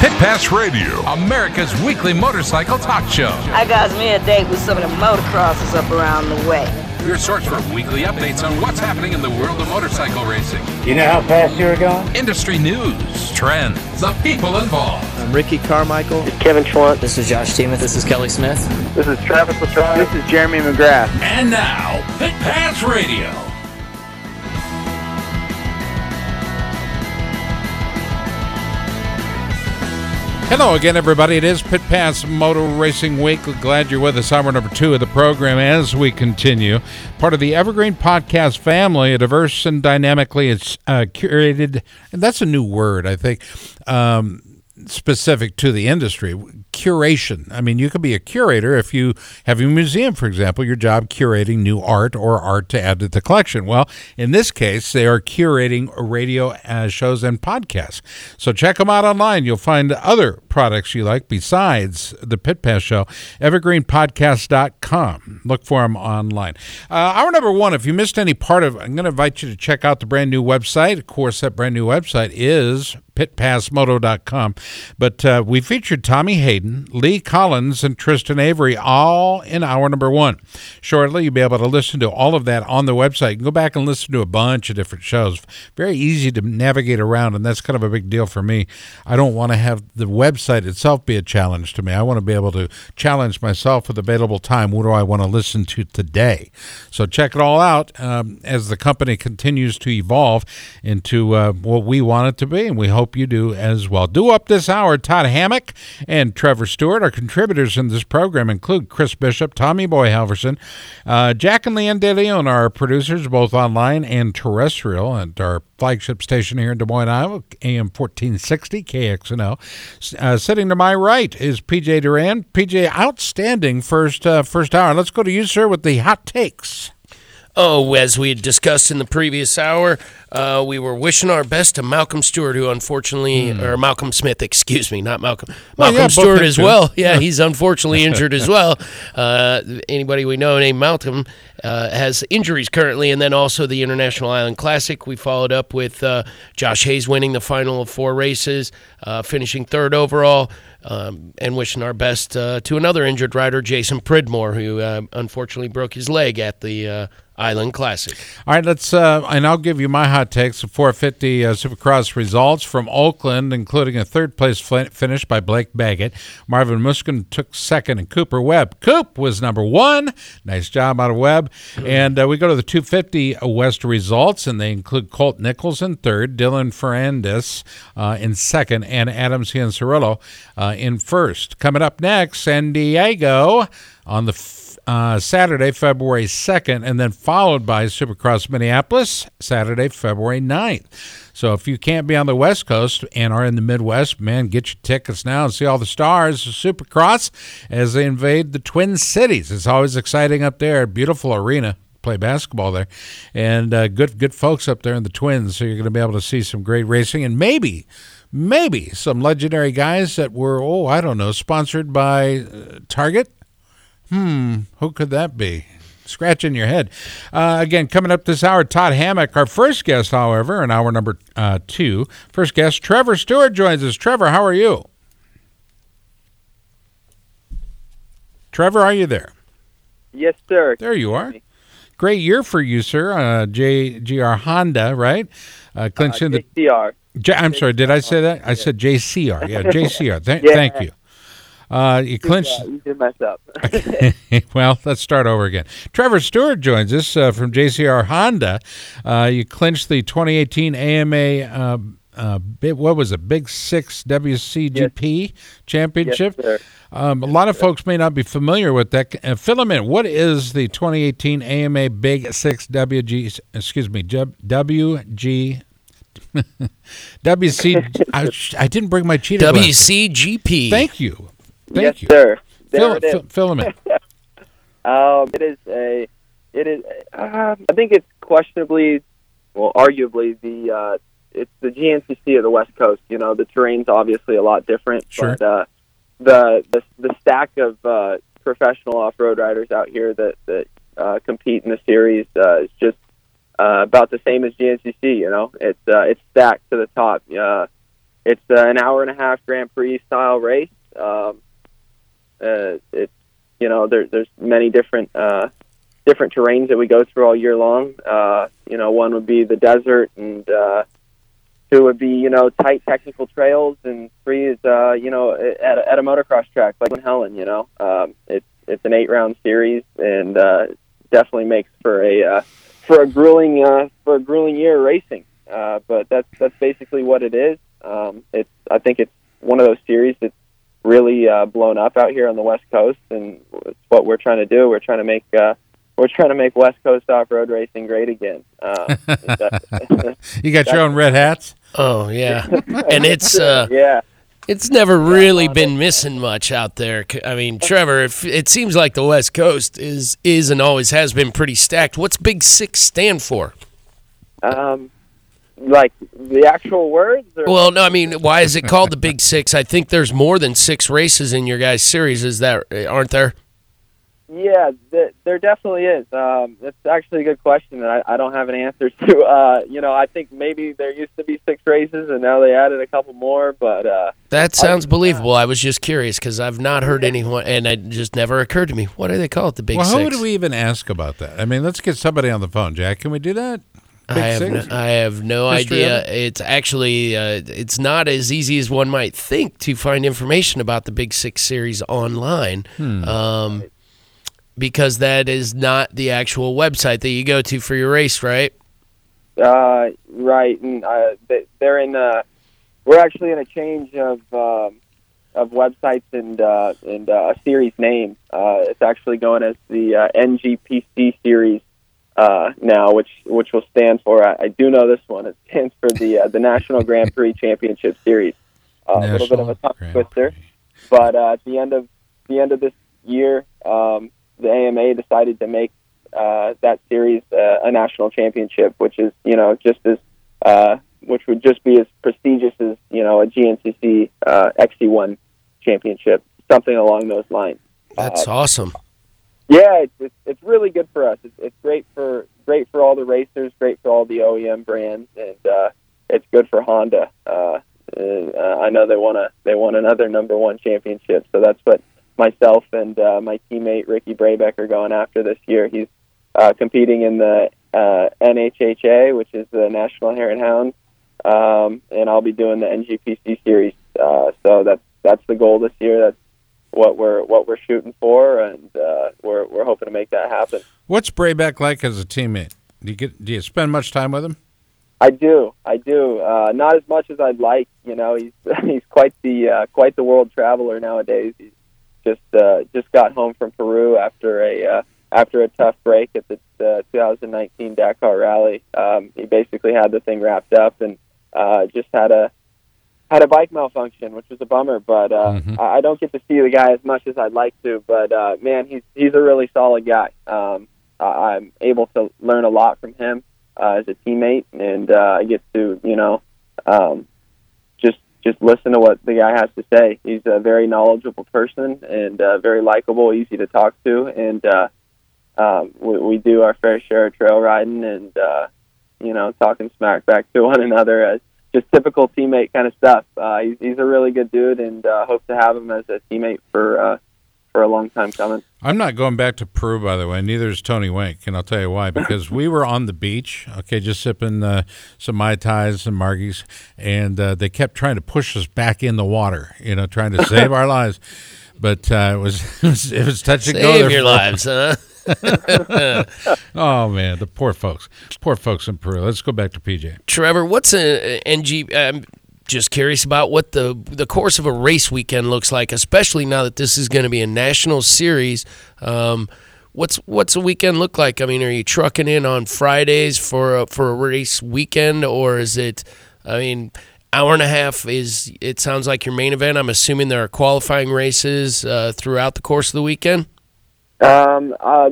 Pit Pass Radio, America's weekly motorcycle talk show. I got me a date with some of the motocrossers up around the way. Your source for weekly updates on what's happening in the world of motorcycle racing. You know how fast you're going? Industry news, trends, the people involved. I'm Ricky Carmichael. This is Kevin Schwantz. This is Josh Teemuth. This is Kelly Smith. This is Travis Pastrana. This is Jeremy McGrath. And now, Pit Pass Radio. Hello again, everybody. It is Pit Pass Motor Racing Week. Glad you're with us. Hour number two of the program as we continue. Part of the Evergreen Podcast family, a diverse and dynamically it's uh, curated, and that's a new word, I think. Um, specific to the industry curation. I mean you could be a curator if you have a museum for example your job curating new art or art to add to the collection. Well in this case they are curating radio uh, shows and podcasts. So check them out online. You'll find other products you like besides the pit pass show evergreenpodcast.com look for them online. Uh, hour number one if you missed any part of i'm going to invite you to check out the brand new website. Of course that brand new website is pitpassmoto.com. But uh, we featured Tommy Hayden, Lee Collins, and Tristan Avery all in hour number one. Shortly, you'll be able to listen to all of that on the website. You can go back and listen to a bunch of different shows. Very easy to navigate around, and that's kind of a big deal for me. I don't want to have the website itself be a challenge to me. I want to be able to challenge myself with available time. What do I want to listen to today? So check it all out um, as the company continues to evolve into uh, what we want it to be, and we hope hope you do as well. Do up this hour, Todd Hammock and Trevor Stewart. Our contributors in this program include Chris Bishop, Tommy Boy Halverson, uh, Jack and Leanne De Leon, our producers, both online and terrestrial, at our flagship station here in Des Moines, Iowa, AM 1460 KXNO. Uh, sitting to my right is PJ Duran. PJ, outstanding first uh, first hour. Let's go to you, sir, with the hot takes. Oh, as we had discussed in the previous hour, uh, we were wishing our best to Malcolm Stewart, who unfortunately, mm. or Malcolm Smith, excuse me, not Malcolm, Malcolm well, yeah, Stewart as well. Yeah, he's unfortunately injured as well. Uh, anybody we know named Malcolm uh, has injuries currently, and then also the International Island Classic. We followed up with uh, Josh Hayes winning the final of four races, uh, finishing third overall. Um, and wishing our best uh, to another injured rider, Jason Pridmore, who unfortunately broke his leg at the Island Classic. All right, let's uh, and I'll give you my hot takes of 450 uh, Supercross results from Oakland, including a third place finish by Blake Baggett. Marvin Musquin took second, and Cooper Webb. Coop was number one. Nice job out of Webb. And uh, we go to the 250 West results, and they include Colt Nichols in third, Dylan Ferrandis uh, in second, and Adam Cianciarulo uh, in first. Coming up next, San Diego on the uh, Saturday, February 2nd, and then followed by Supercross Minneapolis, Saturday, February 9th. So if you can't be on the West Coast and are in the Midwest, man, get your tickets now and see all the stars of Supercross as they invade the Twin Cities. It's always exciting up there. Beautiful arena. Play basketball there, and uh, good good folks up there in the Twins. So you're going to be able to see some great racing and maybe maybe some legendary guys that were oh I don't know sponsored by uh, Target Hmm, who could that be? Scratching your head. Uh, again, coming up this hour, Todd Hammock. Our first guest, however, in hour number uh, two. First guest, Trevor Stewart joins us. Trevor, how are you? Trevor, are you there? Yes, sir. There you are. Great year for you, sir. Uh, JGR Honda, right? Uh, clinching uh, JCR. the. J- I'm sorry, did I say that? I said JCR. Yeah, JCR. Th- yeah. Thank you. Uh, you clinched. You did mess up. well, let's start over again. Trevor Stewart joins us uh, from JCR Honda. Uh, you clinched the 2018 AMA. Uh, uh, what was it? Big Six WCGP yes. Championship. Yes, um, a lot of folks may not be familiar with that. Uh, fill them in. What is the 2018 AMA Big Six WG? Excuse me, WG WC. I, I didn't bring my cheetah. glasses. WCGP. Thank you. Thank yes, you. sir. There Fill, it is. fill, fill them in. Um, it is a, it is. Um, I think it's questionably, well, arguably the, uh, it's the GNCC of the West Coast. You know, the terrain's obviously a lot different, Sure. but uh, the, the the stack of uh, professional off-road riders out here that that uh, compete in the series uh, is just uh, about the same as GNCC. You know, it's uh, it's stacked to the top. Uh, it's uh, an hour and a half Grand Prix style race. Um, uh, it's you know there, there's many different uh, different terrains that we go through all year long. Uh, you know, one would be the desert, and uh, two would be you know tight technical trails, and three is uh, you know at a, at a motocross track like in Helen. You know, um, it's it's an eight round series, and uh, definitely makes for a uh, for a grueling uh, for a grueling year racing. Uh, but that's that's basically what it is. Um, it's I think it's one of those series that's really uh, blown up out here on the West Coast, and it's what we're trying to do. We're trying to make uh, we're trying to make West Coast off road racing great again. Uh, You got your own red hats. Oh yeah, and it's uh, yeah. it's never really been missing much out there. I mean, Trevor, if it seems like the West Coast is is and always has been pretty stacked. What's Big Six stand for? Um, like the actual words, or Well, no, I mean, why is it called the Big Six? I think there's more than six races in your guys' series. Is that aren't there? Yeah, th- there definitely is. Um, it's actually a good question that I, I don't have an answer to. Uh, you know, I think maybe there used to be six races and now they added a couple more, but uh, That sounds believable. I was just curious because I've not heard anyone, and it just never occurred to me. What do they call it? The Big well, Six? who do we even ask about that? I mean, let's get somebody on the phone, Jack. Can we do that? Big I have no, I have no History idea. It's actually uh, it's not as easy as one might think to find information about the Big Six series online, Hmm. um, because that is not the actual website that you go to for your race, right? Uh, right, and uh, they, they're in. Uh, we're actually in a change of um, of websites and uh, and uh, a series name. Uh, it's actually going as the uh, NGPC series uh, now, which which will stand for. I, I do know this one. It stands for the uh, the National Grand Prix Championship Series. Uh, a little bit of a National tongue Grand twister, but uh, at the end of the end of this year, um, the AMA decided to make uh, that series uh, a national championship, which is you know just as uh, which would just be as prestigious as you know a GNCC uh, XC1 championship, something along those lines. That's Uh, awesome. Yeah, it's, it's it's really good for us. It's, it's great for great for all the racers, great for all the OEM brands, and uh, it's good for Honda. Uh, uh, I know they want to they want another number one championship, so that's what myself and uh, my teammate Ricky Brabec are going after this year. He's uh, competing in the uh, NHHA, which is the National Hare and Hound, um, and I'll be doing the NGPC series. Uh, so that's that's the goal this year. That's what we're what we're shooting for, and uh, we're we're hoping to make that happen. What's Brabec like as a teammate? Do you get? Do you spend much time with him? I do, I do. Uh, not as much as I'd like. You know, he's he's quite the uh, quite the world traveler nowadays. He's just uh, just got home from Peru after a uh, after a tough break at the uh, 2019 Dakar Rally. Um, he basically had the thing wrapped up and uh, just had a had a bike malfunction, which was a bummer. But uh, Mhm. I I don't get to see the guy as much as I'd like to. But uh, man, he's he's a really solid guy. Um, I- I'm able to learn a lot from him uh, as a teammate, and uh, I get to you know um, just just listen to what the guy has to say. He's a very knowledgeable person and uh, very likable, easy to talk to, and uh, um, we, we do our fair share of trail riding and uh, you know talking smack back to one another as just typical teammate kind of stuff. Uh, he's, he's a really good dude, and uh, hope to have him as a teammate for uh, for a long time coming. I'm not going back to Peru, by the way. Neither is Tony Wink, and I'll tell you why. Because we were on the beach, okay, just sipping uh, some mai tais and margies, and uh, they kept trying to push us back in the water, you know, trying to save our lives. But uh, it was it was, touch and go. Save your lives, huh? oh man, the poor folks, poor folks in Peru. Let's go back to PJ. Trevor, what's a, NG? I'm just curious about what the the course of a race weekend looks like, especially now that this is going to be a national series. Um, what's what's a weekend look like? I mean, are you trucking in on Fridays for a, for a race weekend, or is it? I mean, hour and a half is. It sounds like your main event. I'm assuming there are qualifying races uh, throughout the course of the weekend. Um, uh,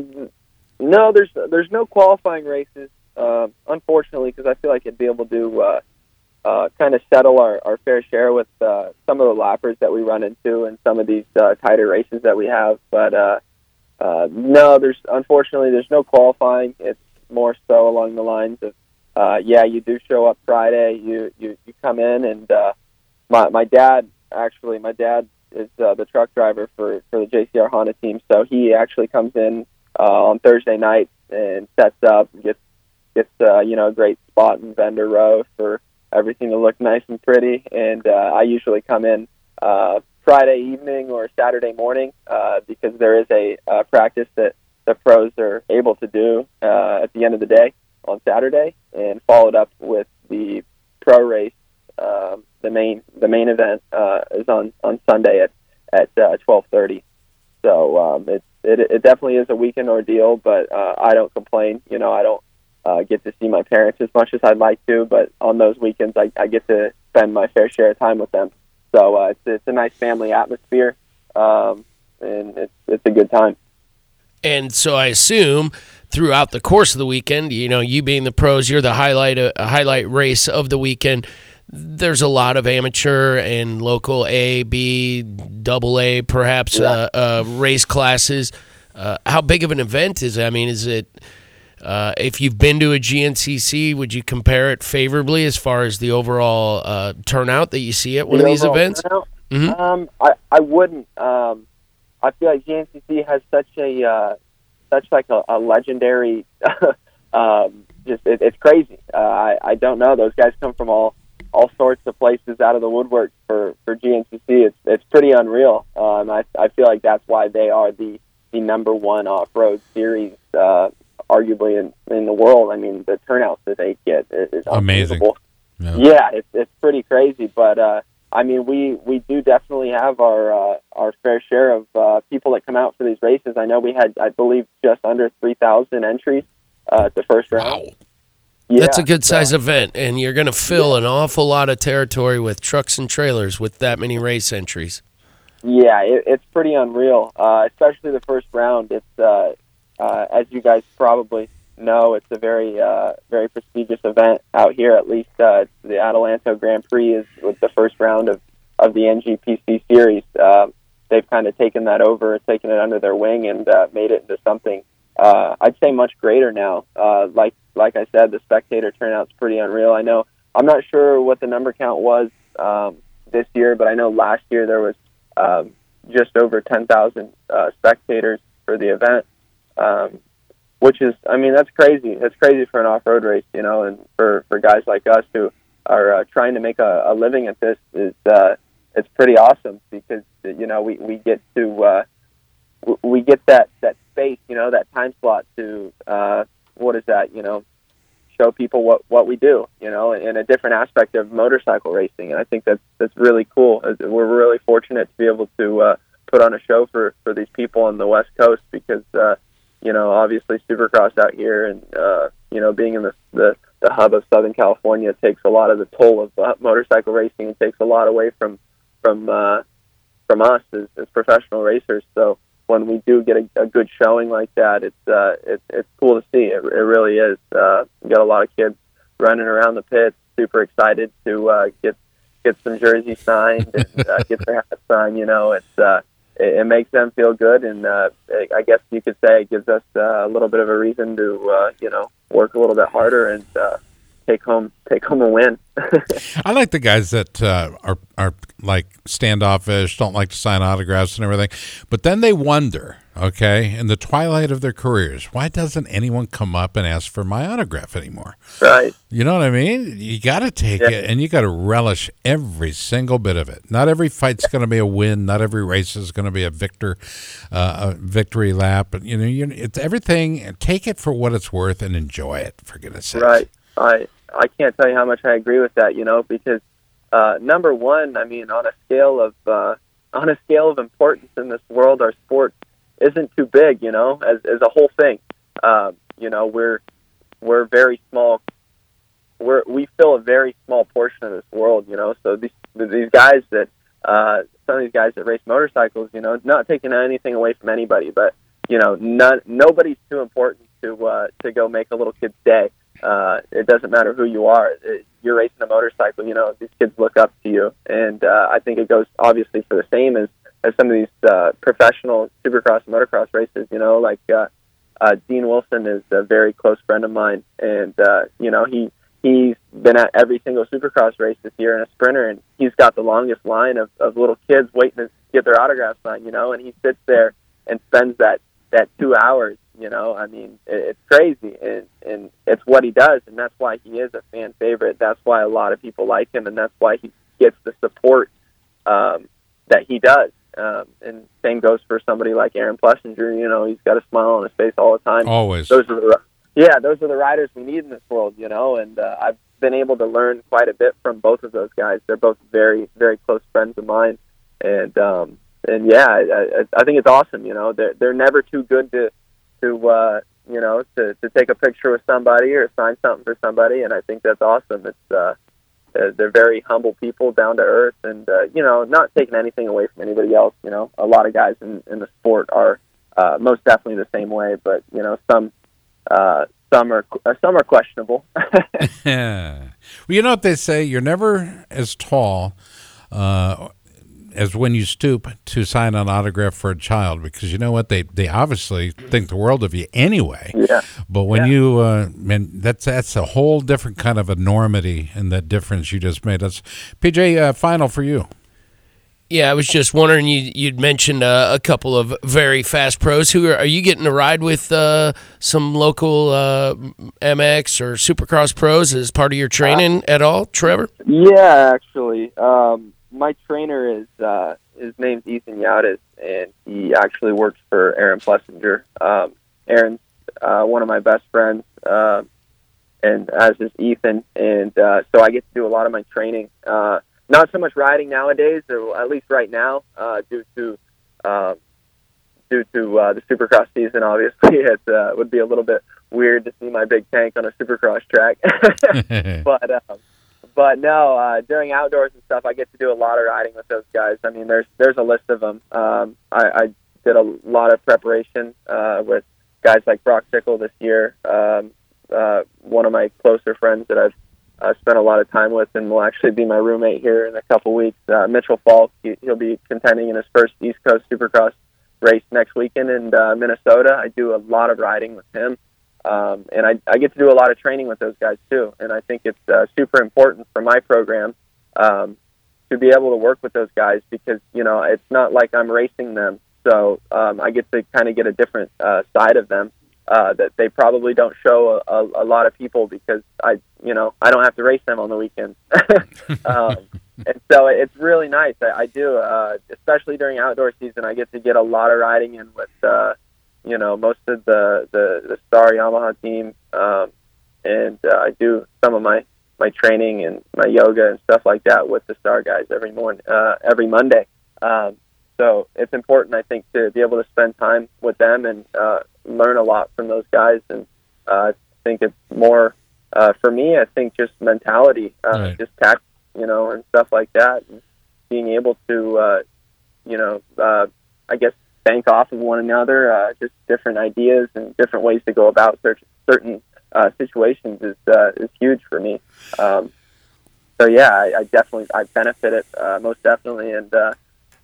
no, there's there's no qualifying races, uh, unfortunately, because I feel like I'd be able to uh, uh, kind of settle our, our fair share with uh, some of the lappers that we run into and some of these uh, tighter races that we have. But uh, uh, no, there's unfortunately there's no qualifying. It's more so along the lines of uh, yeah, you do show up Friday, you you, you come in, and uh, my my dad actually my dad is uh, the truck driver for for the JCR Honda team, so he actually comes in uh, on Thursday night and sets up, gets gets uh, you know a great spot in vendor row for everything to look nice and pretty. And uh, I usually come in uh, Friday evening or Saturday morning uh, because there is a uh, practice that the pros are able to do uh, at the end of the day on Saturday, and followed up with the pro race. Uh, the main the main event uh, is on on Sunday at at uh, twelve thirty. So um, it, it it definitely is a weekend ordeal, but uh, I don't complain. You know, I don't uh, get to see my parents as much as I'd like to, but on those weekends, I, I get to spend my fair share of time with them. So uh, it's it's a nice family atmosphere, um, and it's it's a good time. And so I assume throughout the course of the weekend, you know, you being the pros, you're the highlight uh, highlight race of the weekend. There's a lot of amateur and local A, B, double A, perhaps uh, uh, race classes. Uh, how big of an event is it? I mean, is it uh, if you've been to a GNCC, would you compare it favorably as far as the overall uh, turnout that you see at one the of these events? Mm-hmm. Um, I I wouldn't. Um, I feel like GNCC has such a uh, such like a, a legendary. um, just it, it's crazy. Uh, I I don't know. Those guys come from all all sorts of places out of the woodwork for for GNCC. It's it's pretty unreal. Um, I I feel like that's why they are the the number one off road series uh, arguably in, in the world. I mean, the turnouts that they get is amazing. Yeah, yeah it's, it's pretty crazy. But uh, I mean, we we do definitely have our uh, our fair share of uh, people that come out for these races. I know we had, I believe, just under three thousand entries uh, at the first round. Wow. Yeah, That's a good size so. event, and you're going to fill yeah. an awful lot of territory with trucks and trailers with that many race entries. Yeah, it, it's pretty unreal, uh, especially the first round. It's uh, uh, as you guys probably know, it's a very uh, very prestigious event out here. At least uh, the Adelanto Grand Prix is with the first round of of the NGPC series. Uh, they've kind of taken that over, taken it under their wing, and uh, made it into something uh, I'd say much greater now. Uh, like like I said, the spectator turnout's pretty unreal. I know I'm not sure what the number count was um, this year, but I know last year there was um, just over 10,000 uh, spectators for the event um, which is, I mean, that's crazy. That's crazy for an off-road race, you know, and for for guys like us who are uh, trying to make a, a living at this is uh, it's pretty awesome because you know we we get to uh, we get that that space, you know, that time slot to uh, what is that, you know, show people what what we do, you know, in a different aspect of motorcycle racing, and I think that's that's really cool. We're really fortunate to be able to uh, put on a show for for these people on the West Coast because. Uh, you know, obviously Supercross out here, and uh, you know, being in the, the the hub of Southern California takes a lot of the toll of uh, motorcycle racing and takes a lot away from from uh, from us as, as professional racers. So when we do get a, a good showing like that, it's uh, it's it's cool to see. It, it really is. Uh, we got a lot of kids running around the pits, super excited to uh, get get some jerseys signed and uh, get their hats signed. You know, it's uh, it, it makes them feel good, and uh, I guess you could say it gives us uh, a little bit of a reason to uh, you know work a little bit harder and uh, take home take home a win. I like the guys that uh, are are like standoffish, don't like to sign autographs and everything, but then they wonder okay, in the twilight of their careers, why doesn't anyone come up and ask for my autograph anymore? Right. You know what I mean? You got to take yeah. it and you got to relish every single bit of it. Not every fight's going to be a win. Not every race is going to be a victor, uh, a victory lap. But you know, you, it's everything. Take it for what it's worth and enjoy it. For goodness' sake. Right. I I can't tell you how much I agree with that. You know, because uh, number one, I mean, on a scale of uh, on a scale of importance in this world, our sport isn't too big, you know, as as a whole thing. Um, you know, we're we're very small. We're we fill a very small portion of this world, you know. So these these guys that uh, some of these guys that race motorcycles, you know, not taking anything away from anybody, but you know, none, nobody's too important to uh, to go make a little kid's day. Uh, it doesn't matter who you are. It, you're racing a motorcycle. You know, these kids look up to you, and uh, I think it goes obviously for the same as as some of these uh, professional supercross and motocross races. You know, like uh, uh, Dean Wilson is a very close friend of mine, and uh, you know he he's been at every single supercross race this year in a sprinter, and he's got the longest line of, of little kids waiting to get their autograph signed. You know, and he sits there and spends that that two hours. You know, I mean, it, it's crazy, and and it's what he does, and that's why he is a fan favorite. That's why a lot of people like him, and that's why he gets the support um, that he does. Um, and same goes for somebody like Aaron Plessinger. You know, he's got a smile on his face all the time. Always. Those are the yeah, those are the riders we need in this world. You know, and uh, I've been able to learn quite a bit from both of those guys. They're both very very close friends of mine, and um, and yeah, I, I think it's awesome. You know, they're they're never too good to to uh, you know to to take a picture with somebody or sign something for somebody, and I think that's awesome. It's uh, they're very humble people, down to earth, and uh, you know, not taking anything away from anybody else. You know, a lot of guys in in the sport are uh, most definitely the same way, but you know, some uh, some are uh, some are questionable. yeah. Well, you know what they say: you're never as tall uh, as when you stoop to sign an autograph for a child because you know what they they obviously think the world of you anyway. Yeah. But when yeah. you uh, man, that's that's a whole different kind of enormity in that difference you just made. That's PJ. Uh, final for you. Yeah, I was just wondering. You you'd mentioned uh, a couple of very fast pros. Who are, are you getting to ride with? Uh, some local uh, MX or Supercross pros as part of your training at all, Trevor? Yeah, actually. Um, my trainer is uh, his name's Ethan Yaudes, and he actually works for Aaron Plessinger. Um, Aaron's uh, one of my best friends, uh, and as is Ethan, and uh, so I get to do a lot of my training. Uh, not so much riding nowadays, or at least right now, uh, due to uh, due to uh, the Supercross season. Obviously, it uh, would be a little bit weird to see my big tank on a Supercross track, but. Um, but no, uh, during outdoors and stuff, I get to do a lot of riding with those guys. I mean, there's there's a list of them. Um, I, I did a lot of preparation uh, with guys like Broc Tickle this year. Um, uh, one of my closer friends that I've uh, spent a lot of time with, and will actually be my roommate here in a couple weeks. Uh, Mitchell Falk, he, he'll be contending in his first East Coast Supercross race next weekend in uh, Minnesota. I do a lot of riding with him. Um, and I, I get to do a lot of training with those guys too. And I think it's uh, super important for my program um, to be able to work with those guys because, you know, it's not like I'm racing them. So um, I get to kind of get a different uh, side of them uh, that they probably don't show a, a, a lot of people because I, you know, I don't have to race them on the weekends. um, and so it's really nice. I, I do, uh, especially during outdoor season, I get to get a lot of riding in with, uh, you know most of the the, the Star Yamaha team, um, and uh, I do some of my my training and my yoga and stuff like that with the Star guys every morning, uh, every Monday. Um, so it's important, I think, to be able to spend time with them and uh, learn a lot from those guys. And uh, I think it's more uh, for me. I think just mentality, uh, right. just tact, you know, and stuff like that, and being able to, uh, you know, uh, I guess bank off of one another. Uh, just different ideas and different ways to go about certain uh, situations is uh, is huge for me. Um, so yeah, I, I definitely I benefited uh, most definitely, and uh,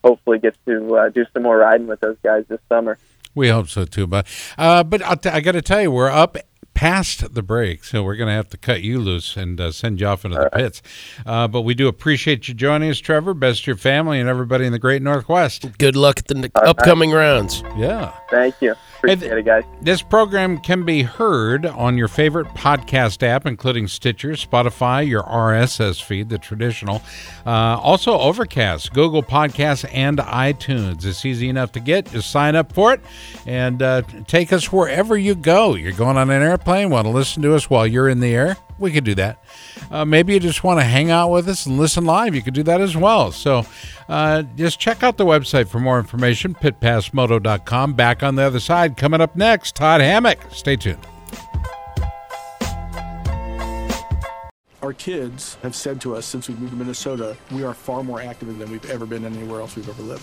hopefully get to uh, do some more riding with those guys this summer. We hope so too, but uh, but I'll got to tell you, we're up past the break, so we're going to have to cut you loose and uh, send you off into All the right. pits. Uh, but we do appreciate you joining us, Trevor. Best to your family and everybody in the Great Northwest. Good luck at the upcoming rounds. Yeah. Thank you. Appreciate it, guys. This program can be heard on your favorite podcast app, including Stitcher, Spotify, your RSS feed, the traditional. Uh, also, Overcast, Google Podcasts, and iTunes. It's easy enough to get. Just sign up for it and uh, take us wherever you go. You're going on an airplane, want to listen to us while you're in the air? We could do that. Uh, maybe you just want to hang out with us and listen live. You could do that as well. So uh, just check out the website for more information, pitpassmoto.com. Back on the other side, coming up next, Todd Hammock. Stay tuned. Our kids have said to us since we moved to Minnesota, we are far more active than we've ever been anywhere else we've ever lived.